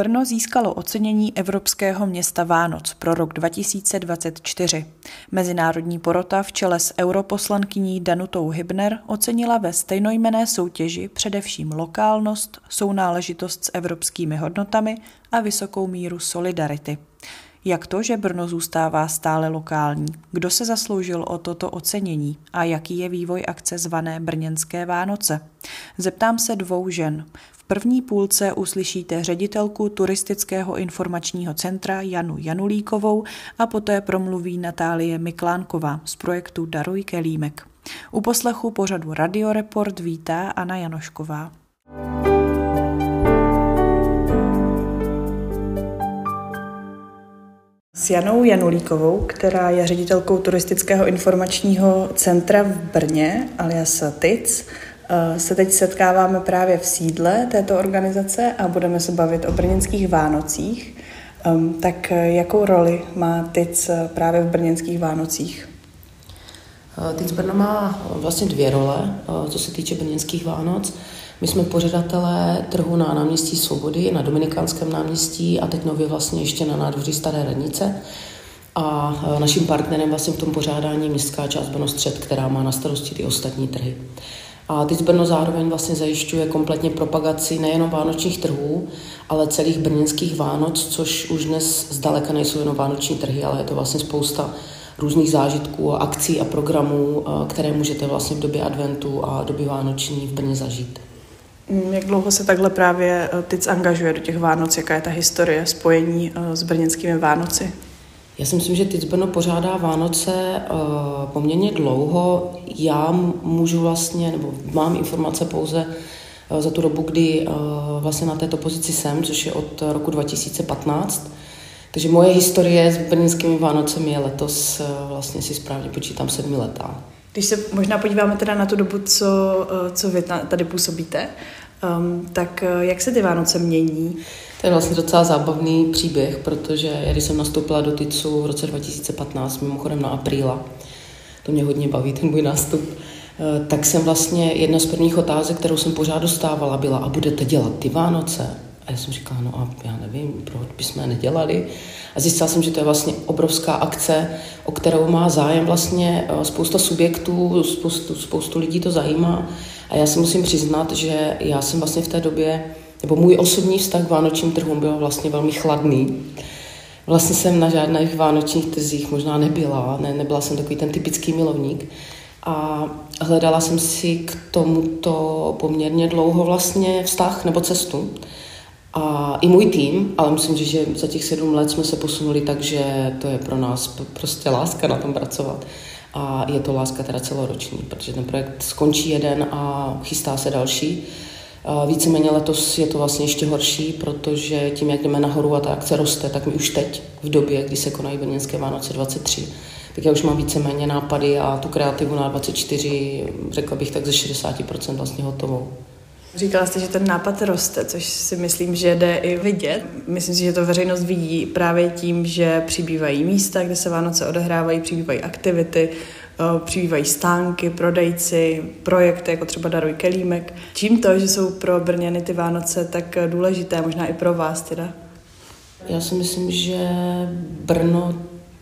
Brno získalo ocenění Evropského města Vánoc pro rok 2024. Mezinárodní porota v čele s europoslankyní Danutou Hybner ocenila ve stejnojmené soutěži především lokálnost, sounáležitost s evropskými hodnotami a vysokou míru solidarity. Jak to, že Brno zůstává stále lokální? Kdo se zasloužil o toto ocenění? A jaký je vývoj akce zvané Brněnské Vánoce? Zeptám se dvou žen první půlce uslyšíte ředitelku turistického informačního centra Janu Janulíkovou a poté promluví Natálie Miklánková z projektu Daruj kelímek. U poslechu pořadu Radioreport vítá Anna Janošková. S Janou Janulíkovou, která je ředitelkou turistického informačního centra v Brně, alias TIC, se teď setkáváme právě v sídle této organizace a budeme se bavit o brněnských Vánocích. Tak eh, jakou roli má TIC eh, právě v brněnských Vánocích? TIC Brno má vlastně dvě role, co se týče brněnských Vánoc. My jsme pořadatelé trhu na náměstí Svobody, na Dominikánském náměstí a teď nově vlastně ještě na nádvoří Staré radnice. A naším partnerem vlastně v tom pořádání městská část Brno Střed, která má na starosti ty ostatní trhy. A teď Brno zároveň vlastně zajišťuje kompletně propagaci nejenom vánočních trhů, ale celých brněnských Vánoc, což už dnes zdaleka nejsou jenom vánoční trhy, ale je to vlastně spousta různých zážitků, akcí a programů, které můžete vlastně v době adventu a doby vánoční v Brně zažít. Mm, jak dlouho se takhle právě e, TIC angažuje do těch Vánoc? Jaká je ta historie spojení e, s brněnskými Vánoci? Já si myslím, že Tic Brno pořádá Vánoce uh, poměrně dlouho. Já můžu vlastně, nebo mám informace pouze uh, za tu dobu, kdy uh, vlastně na této pozici jsem, což je od roku 2015. Takže moje historie s brněnskými Vánocemi je letos, vlastně si správně počítám, sedmi letá. Když se možná podíváme teda na tu dobu, co, co vy tady působíte, um, tak jak se ty Vánoce mění? To je vlastně docela zábavný příběh, protože já když jsem nastoupila do TICu v roce 2015, mimochodem na apríla, to mě hodně baví, ten můj nástup, eh, tak jsem vlastně, jedna z prvních otázek, kterou jsem pořád dostávala, byla, a budete dělat ty Vánoce? A já jsem říkala, no a já nevím, proč bychom je nedělali. A zjistila jsem, že to je vlastně obrovská akce, o kterou má zájem vlastně eh, spousta subjektů, spoustu, spoustu lidí to zajímá. A já si musím přiznat, že já jsem vlastně v té době nebo můj osobní vztah k vánočním trhům byl vlastně velmi chladný. Vlastně jsem na žádných vánočních trzích možná nebyla, ne, nebyla jsem takový ten typický milovník. A hledala jsem si k tomuto poměrně dlouho vlastně vztah nebo cestu. A i můj tým, ale myslím, že za těch sedm let jsme se posunuli tak, že to je pro nás prostě láska na tom pracovat. A je to láska teda celoroční, protože ten projekt skončí jeden a chystá se další. Víceméně letos je to vlastně ještě horší, protože tím, jak jdeme nahoru a ta akce roste, tak mi už teď, v době, kdy se konají Brněnské Vánoce 23, tak já už mám víceméně nápady a tu kreativu na 24, řekla bych tak ze 60% vlastně hotovou. Říkala jste, že ten nápad roste, což si myslím, že jde i vidět. Myslím si, že to veřejnost vidí právě tím, že přibývají místa, kde se Vánoce odehrávají, přibývají aktivity, přibývají stánky, prodejci, projekty, jako třeba Daruj kelímek. Čím to, že jsou pro Brněny ty Vánoce tak důležité, možná i pro vás teda? Já si myslím, že Brno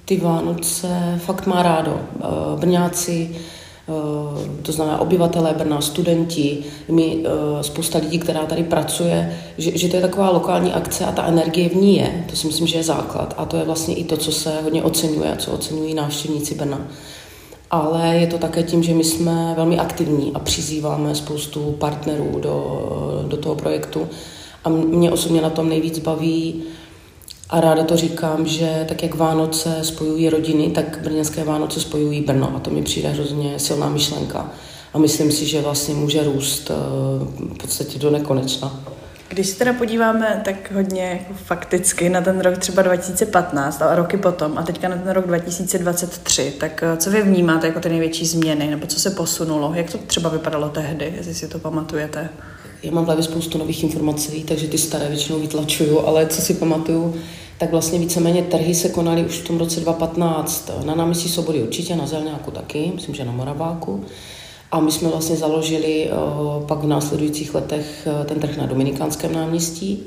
ty Vánoce fakt má rádo. Eh, Brňáci, eh, to znamená obyvatelé Brna, studenti, my spousta lidí, která tady pracuje, že, že to je taková lokální akce a ta energie v ní je. To si myslím, že je základ. A to je vlastně i to, co se hodně oceňuje, co oceňují návštěvníci Brna ale je to také tím, že my jsme velmi aktivní a přizýváme spoustu partnerů do, do toho projektu. A mě osobně na tom nejvíc baví a ráda to říkám, že tak jak Vánoce spojují rodiny, tak brněnské Vánoce spojují Brno a to mi přijde hrozně silná myšlenka. A myslím si, že vlastně může růst eh, v podstatě do nekonečna. Když se teda podíváme tak hodně jako fakticky na ten rok třeba 2015 a roky potom a teďka na ten rok 2023, tak eh, co vy vnímáte jako ty největší změny nebo co se posunulo? Jak to třeba vypadalo tehdy, jestli si to pamatujete? Já mám hlavě spoustu nových informací, takže ty staré většinou vytlačuju, ale co si pamatuju, tak vlastně víceméně trhy se konaly už v tom roce 2015 na náměstí Sobody určitě, na Zelňáku taky, myslím, že na Moraváku. A my jsme vlastně založili uh, pak v následujících letech uh, ten trh na Dominikánském náměstí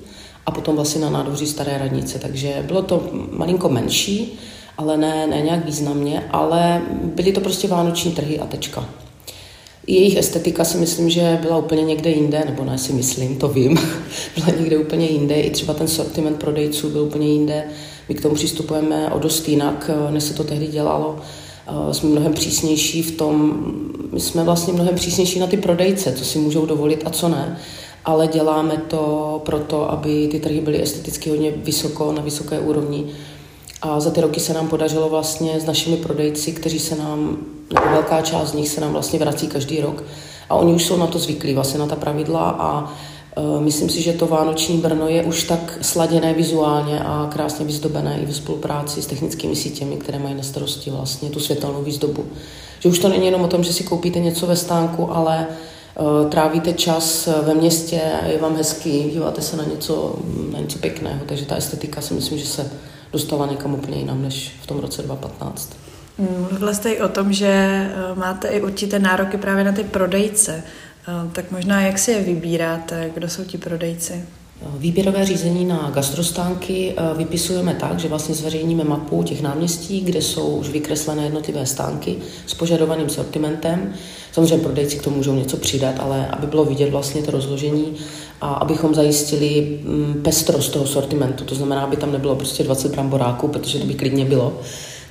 a potom vlastně na nádvoří Staré radnice. Takže bylo to malinko menší, ale ne, ne nějak významně, ale byly to prostě vánoční trhy a tečka. Jejich estetika si myslím, že byla úplně někde jinde, nebo ne si myslím, to vím, byla někde úplně jinde. I třeba ten sortiment prodejců byl úplně jinde. My k tomu přistupujeme o dost jinak, než se to tehdy dělalo. Jsme mnohem přísnější v tom, my jsme vlastně mnohem přísnější na ty prodejce, co si můžou dovolit a co ne, ale děláme to proto, aby ty trhy byly esteticky hodně vysoko, na vysoké úrovni. A za ty roky se nám podařilo vlastně s našimi prodejci, kteří se nám, nebo velká část z nich se nám vlastně vrací každý rok. A oni už jsou na to zvyklí, vlastně na ta pravidla a myslím si, že to Vánoční Brno je už tak sladěné vizuálně a krásně vyzdobené i ve spolupráci s technickými sítěmi, které mají na starosti vlastně tu světelnou výzdobu. Že už to není jenom o tom, že si koupíte něco ve stánku, ale uh, trávíte čas ve městě, je vám hezký, díváte se na něco, na něco pěkného, takže ta estetika si myslím, že se dostala někam úplně jinam než v tom roce 2015. Mluvila jste i o tom, že eh, máte i určité nároky právě na ty prodejce. Tak možná jak si je vybíráte, kdo jsou ti prodejci? Výběrové řízení na gastrostánky vypisujeme tak, že vlastně zveřejníme mapu těch náměstí, kde jsou už vykreslené jednotlivé stánky s požadovaným sortimentem. Samozřejmě prodejci k tomu můžou něco přidat, ale aby bylo vidět vlastně to rozložení a abychom zajistili mm, pestrost toho sortimentu. To znamená, aby tam nebylo prostě 20 bramboráků, protože to by klidně bylo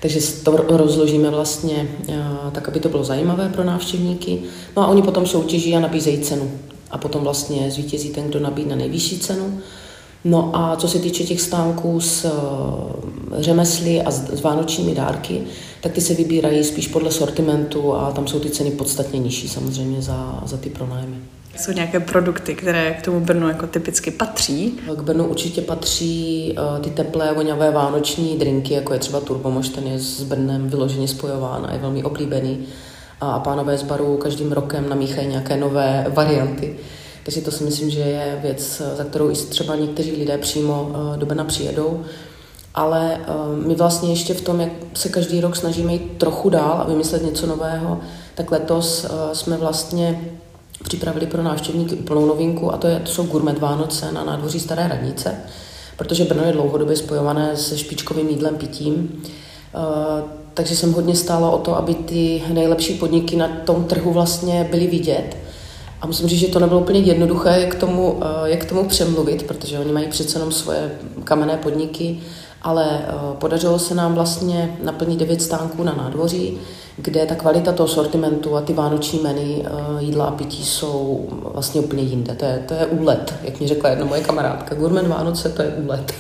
takže to rozložíme vlastně eh, tak, aby to bylo zajímavé pro návštěvníky. No a oni potom soutěží a nabízejí cenu. A potom vlastně zvítězí ten, kdo nabídne nejvyšší cenu. No a co se týče těch stánků s eh, řemesly a s vánočními dárky, tak ty se vybírají spíš podle sortimentu a tam jsou ty ceny podstatně nižší samozřejmě za, za ty pronájmy. Jsou nějaké produkty, které k tomu Brnu jako typicky patří? K Brnu určitě patří uh, ty teplé, voňavé vánoční drinky, jako je třeba Turbomož, ten je s Brnem vyloženě spojován a je velmi oblíbený. A, a pánové z baru každým rokem namíchají nějaké nové varianty. Takže to si myslím, že je věc, za kterou i třeba někteří lidé přímo uh, do Brna přijedou. Ale uh, my vlastně ještě v tom, jak se každý rok snažíme jít trochu dál a vymyslet něco nového, tak letos jsme vlastně připravili pro návštěvníky úplnou novinku a to, je, to jsou gourmet Vánoce na nádvoří Staré radnice, protože Brno je dlouhodobě spojované se špičkovým jídlem, pitím. Uh, takže jsem hodně stála o to, aby ty nejlepší podniky na tom trhu vlastně byly vidět. A musím říct, že to nebylo úplně jednoduché, jak tomu, uh, jak tomu přemluvit, protože oni mají přece jenom svoje kamenné podniky, ale uh, podařilo se nám vlastně naplnit devět stánků na nádvoří, kde ta kvalita toho sortimentu a ty vánoční meny uh, jídla a pití jsou vlastně úplně jinde. To je, to je úlet, jak mi řekla jedna moje kamarádka. Gourmet Vánoce, to je úlet.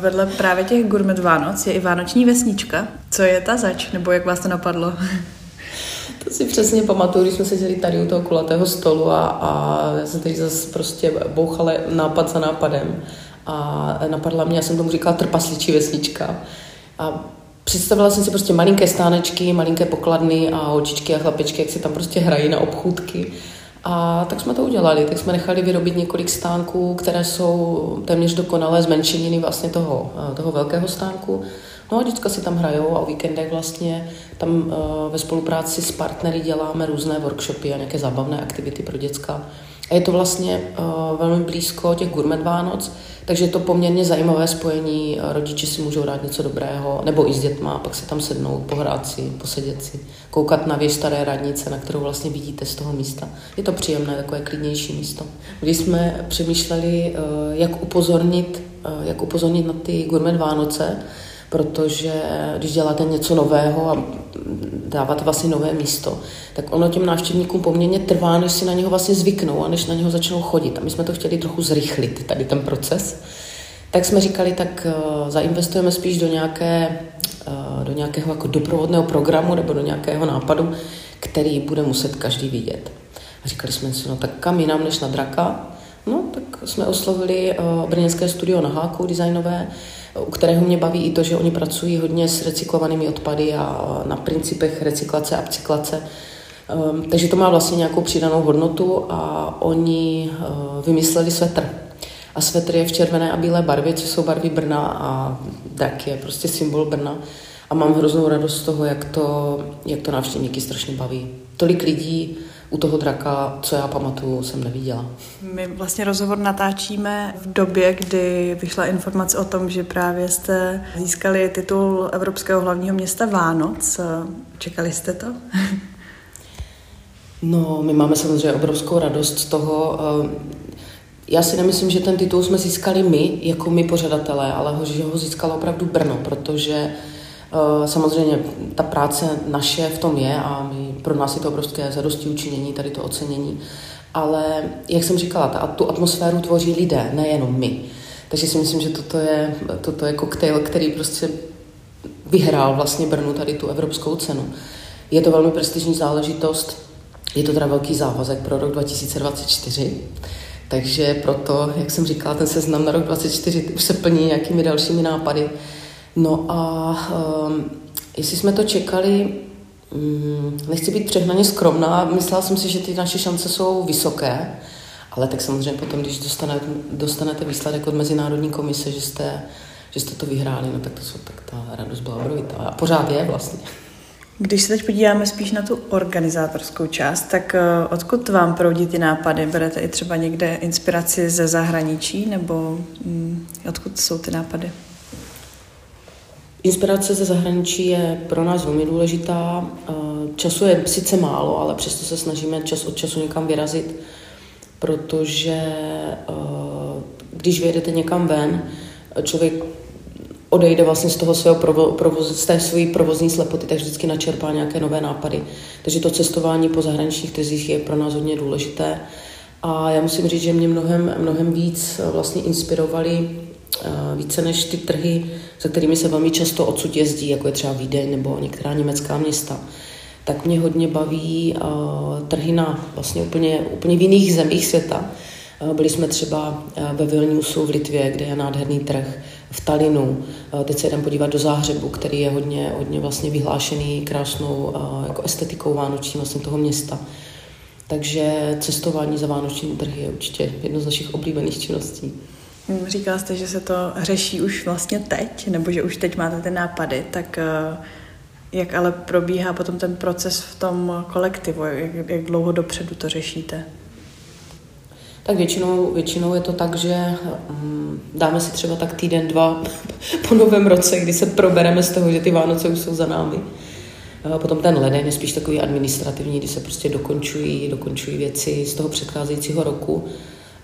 Vedle právě těch gourmet Vánoc je i vánoční vesnička. Co je ta zač, nebo jak vás to napadlo? To si přesně pamatuju, když jsme seděli tady u toho kulatého stolu a, a já jsem teď zase prostě bouchala nápad za nápadem a napadla mě, já jsem tomu říkala trpasličí vesnička. A Představila jsem si prostě malinké stánečky, malinké pokladny a holčičky a chlapečky, jak se tam prostě hrají na obchůdky. A tak jsme to udělali, tak jsme nechali vyrobit několik stánků, které jsou téměř dokonalé zmenšeniny vlastně toho, eh, toho velkého stánku. No a děcka si tam hrajou a o víkendech vlastně tam uh, ve spolupráci s partnery děláme různé workshopy a nějaké zábavné aktivity pro děcka. A je to vlastně uh, velmi blízko těch gourmet Vánoc, takže je to poměrně zajímavé spojení. Rodiče si můžou dát něco dobrého, nebo i s dětma, pak se tam sednout, pohrát si, posedět si, koukat na věž staré radnice, na kterou vlastně vidíte z toho místa. Je to příjemné, takové klidnější místo. Když jsme přemýšleli, uh, jak upozornit, uh, jak upozornit na ty gourmet Vánoce, protože když děláte něco nového a dáváte vlastně nové místo, tak ono těm návštěvníkům poměrně trvá, než si na něho vlastně zvyknou a než na něho začnou chodit. A my jsme to chtěli trochu zrychlit, tady ten proces. Tak jsme říkali, tak uh, zainvestujeme spíš do, nějaké, uh, do nějakého jako doprovodného programu nebo do nějakého nápadu, který bude muset každý vidět. A říkali jsme si, no tak kam jinam než na draka? No, tak jsme oslovili uh, brněnské studio na Háku designové, u kterého mě baví i to, že oni pracují hodně s recyklovanými odpady a na principech recyklace a upcyklace. Um, takže to má vlastně nějakou přidanou hodnotu a oni uh, vymysleli svetr. A svetr je v červené a bílé barvě, což jsou barvy Brna a drak je prostě symbol Brna. A mám hroznou radost z toho, jak to, jak to návštěvníky strašně baví. Tolik lidí u toho draka, co já pamatuju, jsem neviděla. My vlastně rozhovor natáčíme v době, kdy vyšla informace o tom, že právě jste získali titul Evropského hlavního města Vánoc. Čekali jste to? No, my máme samozřejmě obrovskou radost z toho. Eh, já si nemyslím, že ten titul jsme získali my, jako my pořadatelé, ale ho, že ho získalo opravdu Brno, protože eh, samozřejmě ta práce naše v tom je a my, pro nás je to obrovské zadosti učinění, tady to ocenění. Ale, jak jsem říkala, ta, tu atmosféru tvoří lidé, nejenom my. Takže si myslím, že toto je, toto je koktejl, který prostě vyhrál vlastně Brnu tady tu evropskou cenu. Je to velmi prestižní záležitost, je to teda velký závazek pro rok 2024, takže proto, jak jsem říkala, ten seznam na rok 2024 už se plní nějakými dalšími nápady. No a um, jestli jsme to čekali, um, nechci být přehnaně skromná, myslela jsem si, že ty naše šance jsou vysoké, ale tak samozřejmě potom, když dostanete, dostanete výsledek od Mezinárodní komise, že jste, že jste to vyhráli, no tak, to jsou, tak ta radost byla obrovitá. A pořád je vlastně. Když se teď podíváme spíš na tu organizátorskou část, tak eh, odkud vám proudí ty nápady? Berete i třeba někde inspiraci ze zahraničí, nebo mm, odkud jsou ty nápady? Inspirace ze zahraničí je pro nás velmi důležitá. Eh, času je sice málo, ale přesto se snažíme čas od času někam vyrazit, protože eh, když vyjedete někam ven, člověk odejde vlastně z toho svého provo, provoz, z té své provozní slepoty, tak vždycky načerpá nějaké nové nápady. Takže to cestování po zahraničních trzích je pro nás hodně důležité. A já musím říct, že mě mnohem, mnohem víc vlastně inspirovali více než ty trhy, za kterými se velmi často odsud jezdí, jako je třeba Vídeň nebo některá německá města, tak mě hodně baví uh, trhy na vlastně úplně, úplně v jiných zemích světa. Uh, byli jsme třeba ve Vilniusu v Litvě, kde je nádherný trh v Talinu. Eh, teď se jdem podívat do Záhřebu, který je hodně, hodně vlastně vyhlášený krásnou eh, jako estetikou vánoční vlastně toho města. Takže cestování za vánoční trhy je určitě jedno z našich oblíbených činností. Říkala jste, že se to řeší už vlastně teď, nebo že už teď máte ty nápady, tak eh, jak ale probíhá potom ten proces v tom kolektivu? Jak, jak dlouho dopředu to řešíte? Tak většinou, většinou je to tak, že um, dáme si třeba tak týden, dva po novém roce, kdy se probereme z toho, že ty Vánoce už jsou za námi. A potom ten leden je spíš takový administrativní, kdy se prostě dokončují, dokončují věci z toho předcházejícího roku.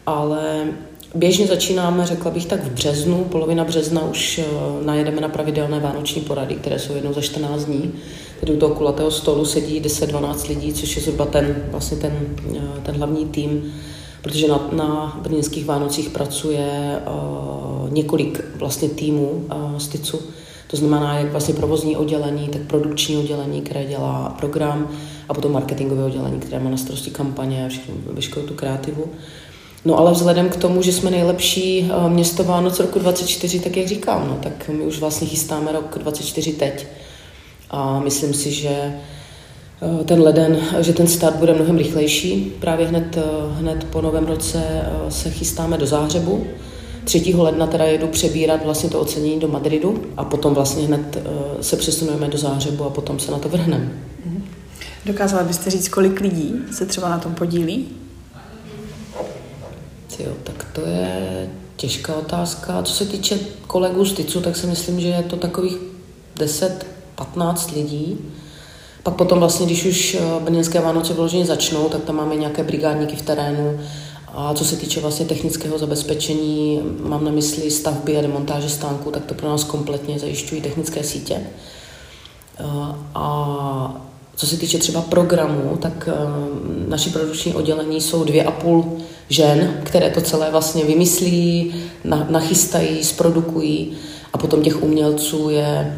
Ale běžně začínáme, řekla bych tak v březnu, polovina března už uh, najedeme na pravidelné vánoční porady, které jsou jednou za 14 dní. Tedy u toho kulatého stolu sedí 10-12 lidí, což je zhruba ten, vlastně ten, uh, ten hlavní tým protože na, na brněnských Vánocích pracuje uh, několik vlastně týmů uh. To znamená, jak vlastně provozní oddělení, tak produkční oddělení, které dělá program, a potom marketingové oddělení, které má na starosti kampaně a všechno, veškerou tu kreativu. No ale vzhledem k tomu, že jsme nejlepší město Vánoc roku 24, tak jak říkám, no, tak my už vlastně chystáme rok 24 teď. A myslím si, že Eh, ten leden, že ten start bude mnohem rychlejší. Právě hned, eh, hned po novém roce eh, se chystáme do Záhřebu. 3. ledna teda jedu přebírat vlastně to ocenění do Madridu a potom vlastně hned se přesunujeme do Záhřebu a potom se na to vrhneme. Mhm. Dokázala byste říct, kolik lidí se třeba na tom podílí? Jo, tak to je těžká otázka. Co se týče kolegů z TICu, tak si myslím, že je to takových 10-15 lidí. Pak potom vlastně, když už eh, brněnské Vánoce vyloženě začnou, tak tam máme nějaké brigádníky v terénu. A co se týče vlastně technického zabezpečení, mám na mysli stavby a demontáže stánku, tak to pro nás kompletně zajišťují technické sítě. Eh, a co se týče třeba programu, tak eh, naši produkční oddělení jsou dvě a půl žen, které to celé vlastně vymyslí, nachystají, zprodukují a potom těch umělců je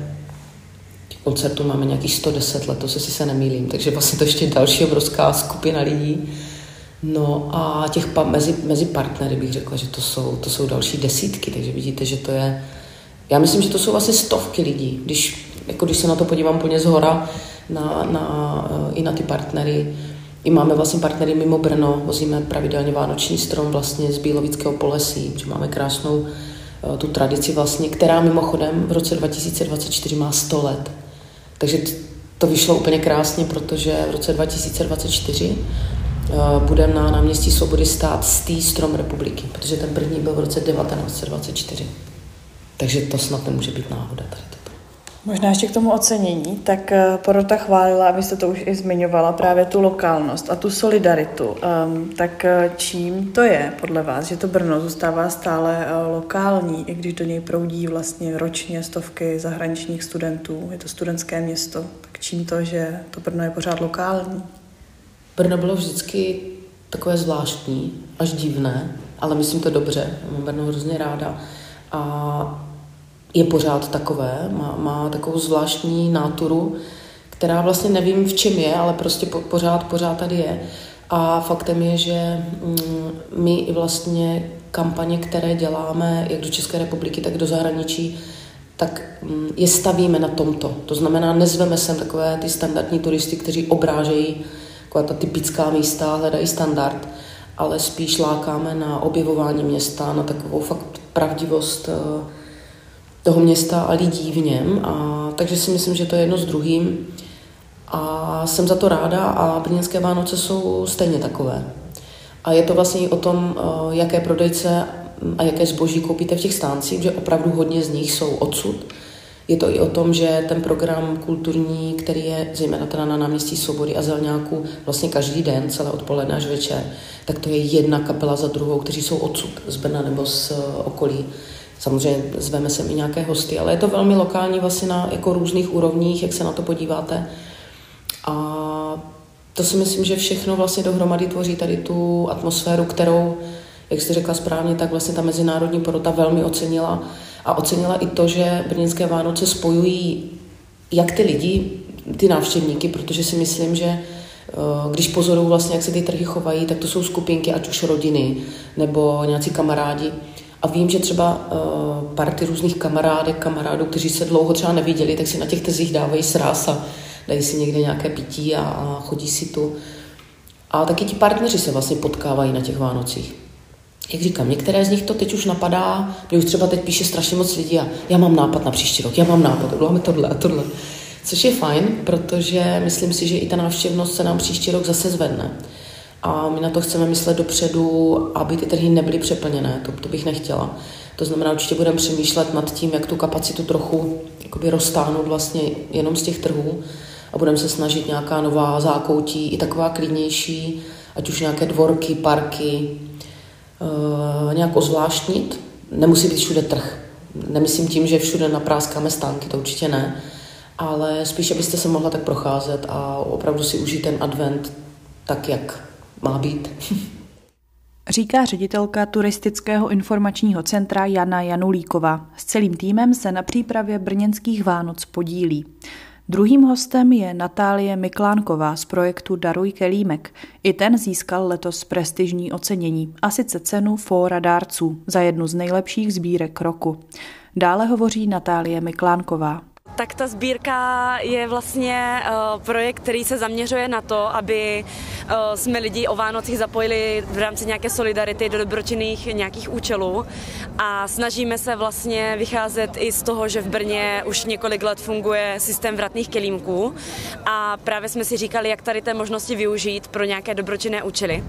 koncertů máme nějakých 110 letos, jestli se nemýlím, takže vlastně to ještě další obrovská skupina lidí. No a těch pa, mezi, mezi partnery bych řekla, že to jsou, to jsou další desítky, takže vidíte, že to je, já myslím, že to jsou vlastně stovky lidí, když, jako když se na to podívám plně z hora, na, na, i na ty partnery, i máme vlastně partnery mimo Brno, vozíme pravidelně vánoční strom vlastně z Bílovického polesí, protože máme krásnou eh, tu tradici vlastně, která mimochodem v roce 2024 má 100 let. Takže to vyšlo úplně krásně, protože v roce 2024 bude na náměstí Svobody stát stý strom republiky, protože ten první byl v roce 1924. Takže to snad nemůže být náhoda tady toto. Možná ještě k tomu ocenění, tak eh, porota chválila, abyste to už i zmiňovala, právě tu lokálnost a tu solidaritu. Um, tak eh, čím to je podle vás, že to Brno zůstává stále uh, lokální, i když do něj proudí vlastně ročně stovky zahraničních studentů, je to studentské město, tak čím to, že to Brno je pořád lokální? Brno bylo vždycky takové zvláštní, až divné, ale myslím to dobře, mám Brno hrozně ráda. A je pořád takové, má, má takovou zvláštní náturu, která vlastně nevím v čem je, ale prostě po, pořád, pořád tady je. A faktem je, že mm, my i vlastně kampaně, které děláme jak do České republiky, tak do zahraničí, tak mm, je stavíme na tomto. To znamená, nezveme sem takové ty standardní turisty, kteří obrážejí taková ta typická místa, hledají standard, ale spíš lákáme na objevování města, na takovou fakt pravdivost uh, toho města a lidí v něm. A, takže si myslím, že to je jedno s druhým. A jsem za to ráda a brněnské Vánoce jsou stejně takové. A je to vlastně o tom, eh, jaké prodejce a jaké zboží koupíte v těch stáncích, že opravdu hodně z nich jsou odsud. Je to i o tom, že ten program kulturní, který je zejména teda na náměstí Svobody a Zelňáku vlastně každý den, celé odpoledne až večer, tak to je jedna kapela za druhou, kteří jsou odsud, z Brna nebo z eh, okolí. Samozřejmě zveme sem i nějaké hosty, ale je to velmi lokální vlastně na jako různých úrovních, jak se na to podíváte. A to si myslím, že všechno vlastně dohromady tvoří tady tu atmosféru, kterou, jak jste řekla správně, tak vlastně ta mezinárodní porota velmi ocenila. A ocenila i to, že brněnské Vánoce spojují jak ty lidi, ty návštěvníky, protože si myslím, že eh, když pozorují vlastně, jak se ty trhy chovají, tak to jsou skupinky, ať už rodiny nebo nějací kamarádi, a vím, že třeba uh, party různých kamarádek, kamarádů, kteří se dlouho třeba neviděli, tak si na těch tezích dávají sráz a dají si někde nějaké pití a, a chodí si tu. A taky ti partneři se vlastně potkávají na těch Vánocích. Jak říkám, některé z nich to teď už napadá, mě už třeba teď píše strašně moc lidí a já mám nápad na příští rok, já mám nápad, uděláme tohle a tohle. Což je fajn, protože myslím si, že i ta návštěvnost se nám příští rok zase zvedne a my na to chceme myslet dopředu, aby ty trhy nebyly přeplněné, to, to bych nechtěla. To znamená, určitě budeme přemýšlet nad tím, jak tu kapacitu trochu jakoby roztáhnout vlastně jenom z těch trhů a budeme se snažit nějaká nová zákoutí, i taková klidnější, ať už nějaké dvorky, parky, uh, nějak ozvláštnit. Nemusí být všude trh. Nemyslím tím, že všude napráskáme stánky, to určitě ne, ale spíš, abyste se mohla tak procházet a opravdu si užít ten advent tak, jak má být. Říká ředitelka turistického informačního centra Jana Janulíková. S celým týmem se na přípravě brněnských Vánoc podílí. Druhým hostem je Natálie Miklánková z projektu Daruj kelímek. I ten získal letos prestižní ocenění, a sice cenu Fóra dárců za jednu z nejlepších sbírek roku. Dále hovoří Natálie Miklánková tak ta sbírka je vlastně uh, projekt, který se zaměřuje na to, aby uh, jsme lidi o Vánocích zapojili v rámci nějaké solidarity do dobročinných nějakých účelů a snažíme se vlastně vycházet i z toho, že v Brně už několik let funguje systém vratných kelímků a právě jsme si říkali, jak tady té možnosti využít pro nějaké dobročinné účely.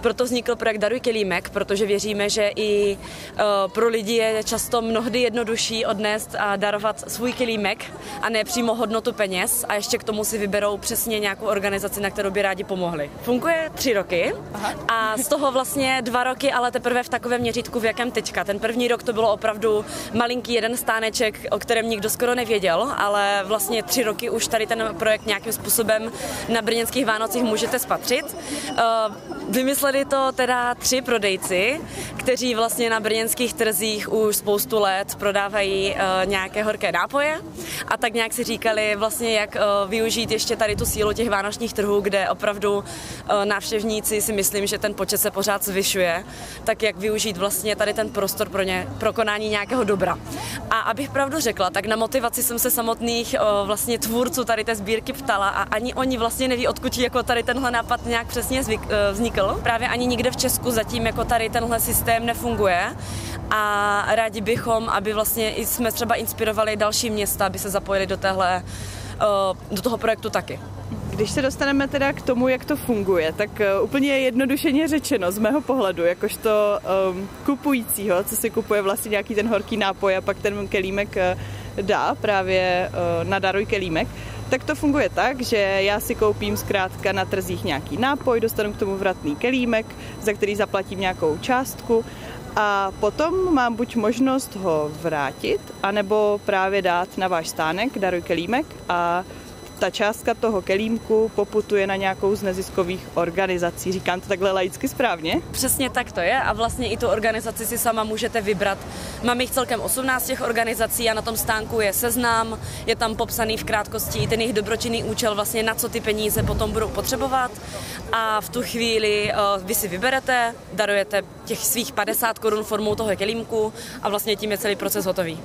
Proto vznikl projekt Daruj kelímek, protože věříme, že i uh, pro lidi je často mnohdy jednodušší odnést a darovat svůj kelímek, a ne přímo hodnotu peněz a ještě k tomu si vyberou přesně nějakou organizaci, na kterou by rádi pomohli. Funguje tři roky Aha. a z toho vlastně dva roky, ale teprve v takovém měřítku, v jakém teďka. Ten první rok to bylo opravdu malinký jeden stáneček, o kterém nikdo skoro nevěděl, ale vlastně tři roky už tady ten projekt nějakým způsobem na brněnských Vánocích můžete spatřit. Eh, vymysleli to teda tři prodejci, kteří vlastně na brněnských trzích už spoustu let prodávají eh, nějaké horké nápoje a tak nějak si říkali vlastně, jak uh, využít ještě tady tu sílu těch vánočních trhů, kde opravdu uh, návštěvníci si myslím, že ten počet se pořád zvyšuje, tak jak využít vlastně tady ten prostor pro ně, pro konání nějakého dobra. A abych pravdu řekla, tak na motivaci jsem se samotných uh, vlastně tvůrců tady té sbírky ptala a ani oni vlastně neví, odkud jako tady tenhle nápad nějak přesně vznikl. Právě ani nikde v Česku zatím jako tady tenhle systém nefunguje a rádi bychom, aby vlastně jsme třeba inspirovali další města, aby se zapojili do téhle, eh, do toho projektu taky. Když se dostaneme teda k tomu, jak to funguje, tak uh, úplně jednodušeně řečeno, z mého pohledu, jakožto um, kupujícího, co si kupuje vlastně nějaký ten horký nápoj a pak ten kelímek uh, dá právě uh, na daruj kelímek, tak to funguje tak, že já si koupím zkrátka na trzích nějaký nápoj, dostanu k tomu vratný kelímek, za který zaplatím nějakou částku a potom mám buď možnost ho vrátit, anebo právě dát na váš stánek, daruj kelímek a ta částka toho kelímku poputuje na nějakou z neziskových organizací. Říkám to takhle laicky správně? Přesně tak to je a vlastně i tu organizaci si sama můžete vybrat. Mám jich celkem 18 těch organizací a na tom stánku je seznam, je tam popsaný v krátkosti i ten jejich dobročinný účel, vlastně na co ty peníze potom budou potřebovat a v tu chvíli uh, vy si vyberete, darujete těch svých 50 korun formou toho kelímku a vlastně tím je celý proces hotový.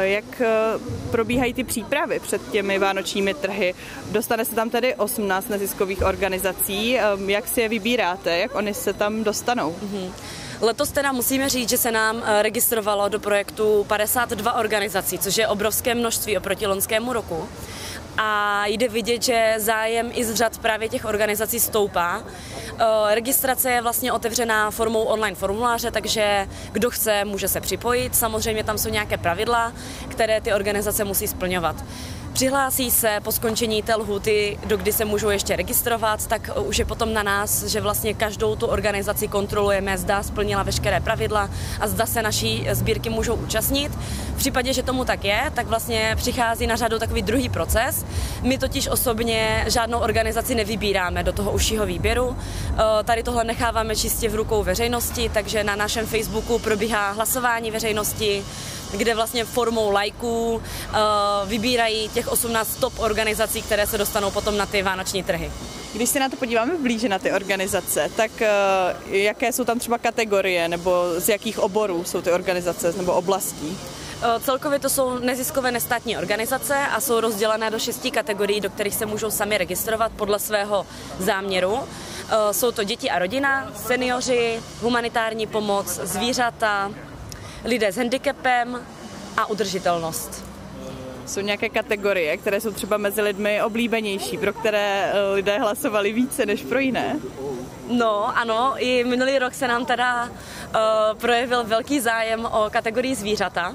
Jak eh, probíhají ty přípravy před těmi vánočními trhy? Dostane se tam tedy 18 neziskových organizací. Ehm, jak si je vybíráte? Jak oni se tam dostanou? Mm-hmm. Letos teda musíme říct, že se nám eh, registrovalo do projektu 52 organizací, což je obrovské množství oproti loňskému roku a jde vidět, že zájem i z řad právě těch organizací stoupá. Eh, registrace je vlastně otevřená formou online formuláře, takže kdo chce, může se připojit. Samozřejmě tam jsou nějaké pravidla, které ty organizace musí splňovat. Přihlásí se po skončení té lhuty, do kdy se můžou ještě registrovat, tak už je potom na nás, že vlastně každou tu organizaci kontrolujeme, zda splnila veškeré pravidla a zda se naší sbírky můžou účastnit. V případě, že tomu tak je, tak vlastně přichází na řadu takový druhý proces. My totiž osobně žádnou organizaci nevybíráme do toho užšího výběru. Eh, tady tohle necháváme čistě v rukou veřejnosti, takže na našem Facebooku probíhá hlasování veřejnosti, kde vlastně formou lajků uh, vybírají těch 18 top organizací, které se dostanou potom na ty vánoční trhy. Když se na to podíváme blíže na ty organizace, tak uh, jaké jsou tam třeba kategorie nebo z jakých oborů jsou ty organizace nebo oblastí? Eh, celkově to jsou neziskové nestátní organizace a jsou rozdělené do šesti kategorií, do kterých se můžou sami registrovat podle svého záměru. Jsou to děti a rodina, seniori, humanitární pomoc, zvířata, lidé s handicapem a udržitelnost. Jsou nějaké kategorie, které jsou třeba mezi lidmi oblíbenější, pro které eh, lidé hlasovali více než pro jiné? No, ano, i minulý rok se nám teda uh, projevil velký zájem o kategorii zvířata.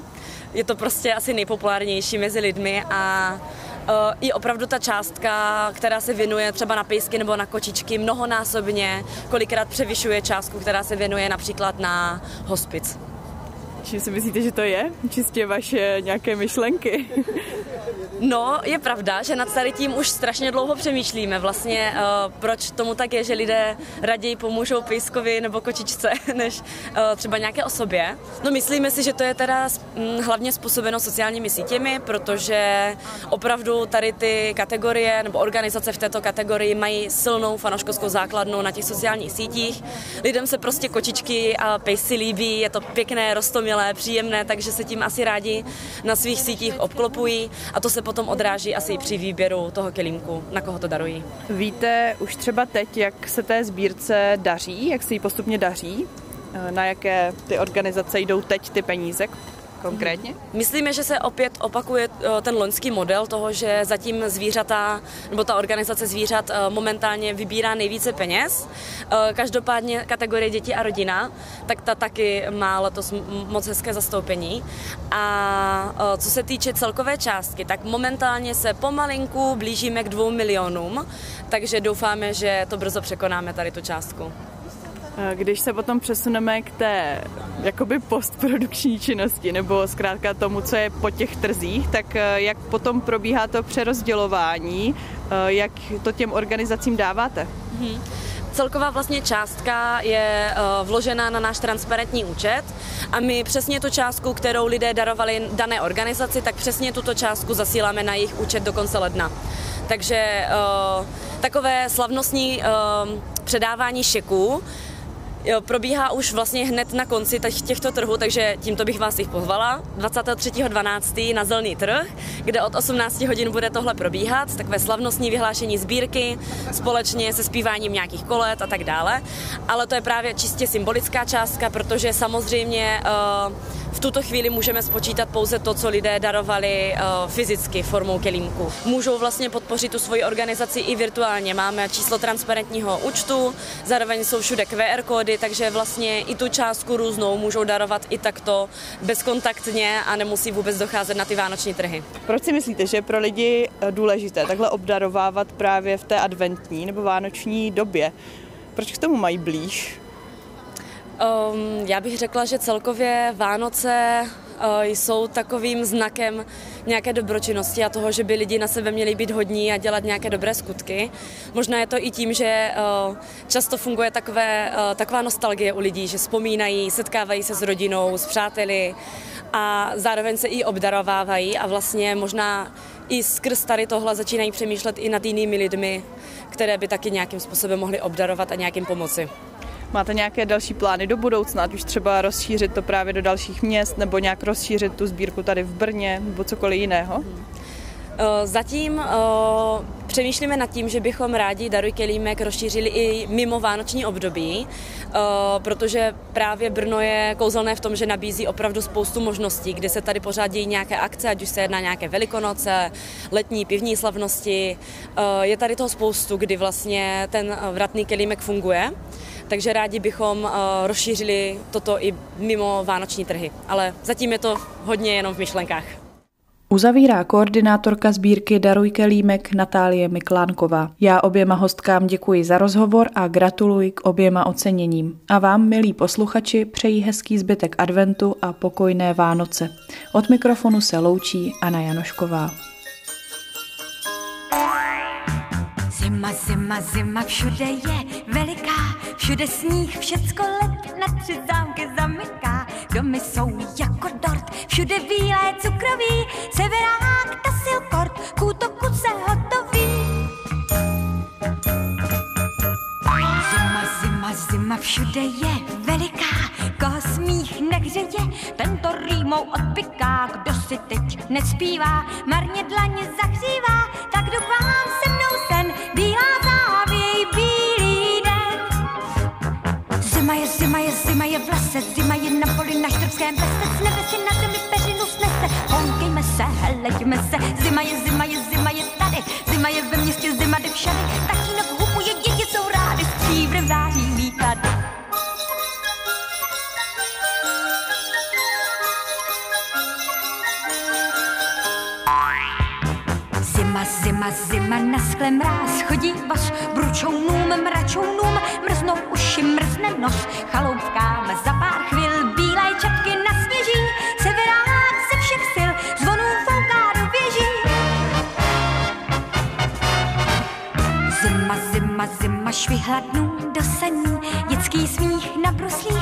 Je to prostě asi nejpopulárnější mezi lidmi a uh, i opravdu ta částka, která se věnuje třeba na pejsky nebo na kočičky, mnohonásobně, kolikrát převyšuje částku, která se věnuje například na hospic. Čím si myslíte, že to je? Čistě vaše nějaké myšlenky? No, je pravda, že nad tady tím už strašně dlouho přemýšlíme. Vlastně uh, proč tomu tak je, že lidé raději pomůžou pejskovi nebo kočičce, než uh, třeba nějaké osobě. No myslíme si, že to je teda hm, hlavně způsobeno sociálními sítěmi, protože opravdu tady ty kategorie nebo organizace v této kategorii mají silnou fanoškovskou základnu na těch sociálních sítích. Lidem se prostě kočičky a pejsy líbí, je to pěkné, rostomilé, příjemné, takže se tím asi rádi na svých sítích obklopují a to se potom odráží asi při výběru toho kelímku, na koho to darují. Víte už třeba teď, jak se té sbírce daří, jak se jí postupně daří? Na jaké ty organizace jdou teď ty peníze? Konkrétně? Myslíme, že se opět opakuje eh, ten loňský model toho, že zatím zvířata nebo ta organizace zvířat eh, momentálně vybírá nejvíce peněz. Eh, každopádně kategorie děti a rodina, tak ta taky má letos moc hezké zastoupení. A co se týče celkové částky, tak momentálně se pomalinku blížíme k dvou milionům, takže doufáme, že to brzo překonáme tady tu částku. Když se potom přesuneme k té jakoby postprodukční činnosti nebo zkrátka tomu, co je po těch trzích, tak eh, jak potom probíhá to přerozdělování, eh, jak to těm organizacím dáváte? Hmm. Celková vlastně částka je vložená na náš transparentní účet a my přesně tu částku, kterou lidé darovali dané organizaci, tak přesně tuto částku zasíláme na jejich účet do konce ledna. Takže takové slavnostní předávání šeků probíhá už vlastně hned na konci těchto trhů, takže tímto bych vás jich pozvala. 23.12. na Zelný trh, kde od 18 hodin bude tohle probíhat, takové slavnostní vyhlášení sbírky, společně se zpíváním nějakých kolet a tak dále. Ale to je právě čistě symbolická částka, protože samozřejmě uh, v tuto chvíli můžeme spočítat pouze to, co lidé darovali uh, fyzicky formou kelímku. Můžou vlastně podpořit tu svoji organizaci i virtuálně. Máme číslo transparentního účtu, zároveň jsou všude QR kódy, takže vlastně i tu částku různou můžou darovat i takto bezkontaktně a nemusí vůbec docházet na ty vánoční trhy. Proč si myslíte, že je pro lidi eh, důležité takhle obdarovávat právě v té adventní nebo vánoční době? Proč k tomu mají blíž? Um, já bych řekla, že celkově Vánoce uh, jsou takovým znakem nějaké dobročinnosti a toho, že by lidi na sebe měli být hodní a dělat nějaké dobré skutky. Možná je to i tím, že uh, často funguje takové, uh, taková nostalgie u lidí, že vzpomínají, setkávají se s rodinou, s přáteli a zároveň se i obdarovávají a vlastně možná i skrz tady tohle začínají přemýšlet i nad jinými lidmi, které by taky nějakým způsobem mohli obdarovat a nějakým pomoci. Máte nějaké další plány do budoucna, ať už třeba rozšířit to právě do dalších měst, nebo nějak rozšířit tu sbírku tady v Brně, nebo cokoliv jiného? Eh, zatím eh, přemýšlíme nad tím, že bychom rádi Daruj kelímek rozšířili i mimo vánoční období, eh, protože právě Brno je kouzelné v tom, že nabízí opravdu spoustu možností, kde se tady pořád dějí nějaké akce, ať už se jedná nějaké velikonoce, letní pivní slavnosti. Je tady toho spoustu, kdy vlastně ten vratný kelímek funguje takže rádi bychom uh, rozšířili toto i mimo vánoční trhy. Ale zatím je to hodně jenom v myšlenkách. Uzavírá koordinátorka sbírky Daruj kelímek Natálie Miklánková. Já oběma hostkám děkuji za rozhovor a gratuluji k oběma oceněním. A vám, milí posluchači, přeji hezký zbytek adventu a pokojné Vánoce. Od mikrofonu se loučí Anna Janošková. Zima, zima, zima, všude je veliká, všude sníh, všecko let na tři zámky zamyká. Domy jsou jako dort, všude bílé cukroví, severák, tasil kort, k útoku se hotový. Zima, zima, zima, všude je veliká, koho smích nehřeje, tento rýmou odpiká, kdo si teď nespívá, marně dlaně zahřívá, tak vám se poli na štrbském pese, z nebe si na zemi peřinu snese, honkejme se, heleďme se, zima je, zima je, zima je tady, zima je ve městě, zima jde všady, tatínek hupuje, děti jsou rády, stříbrem září lítat. Zima, zima, zima, na skle mráz chodí vás bručounům, mračounům, mrznou uši, mrzne nos, chaloupkám za švihla dnů do sení, dětský smích na bruslích,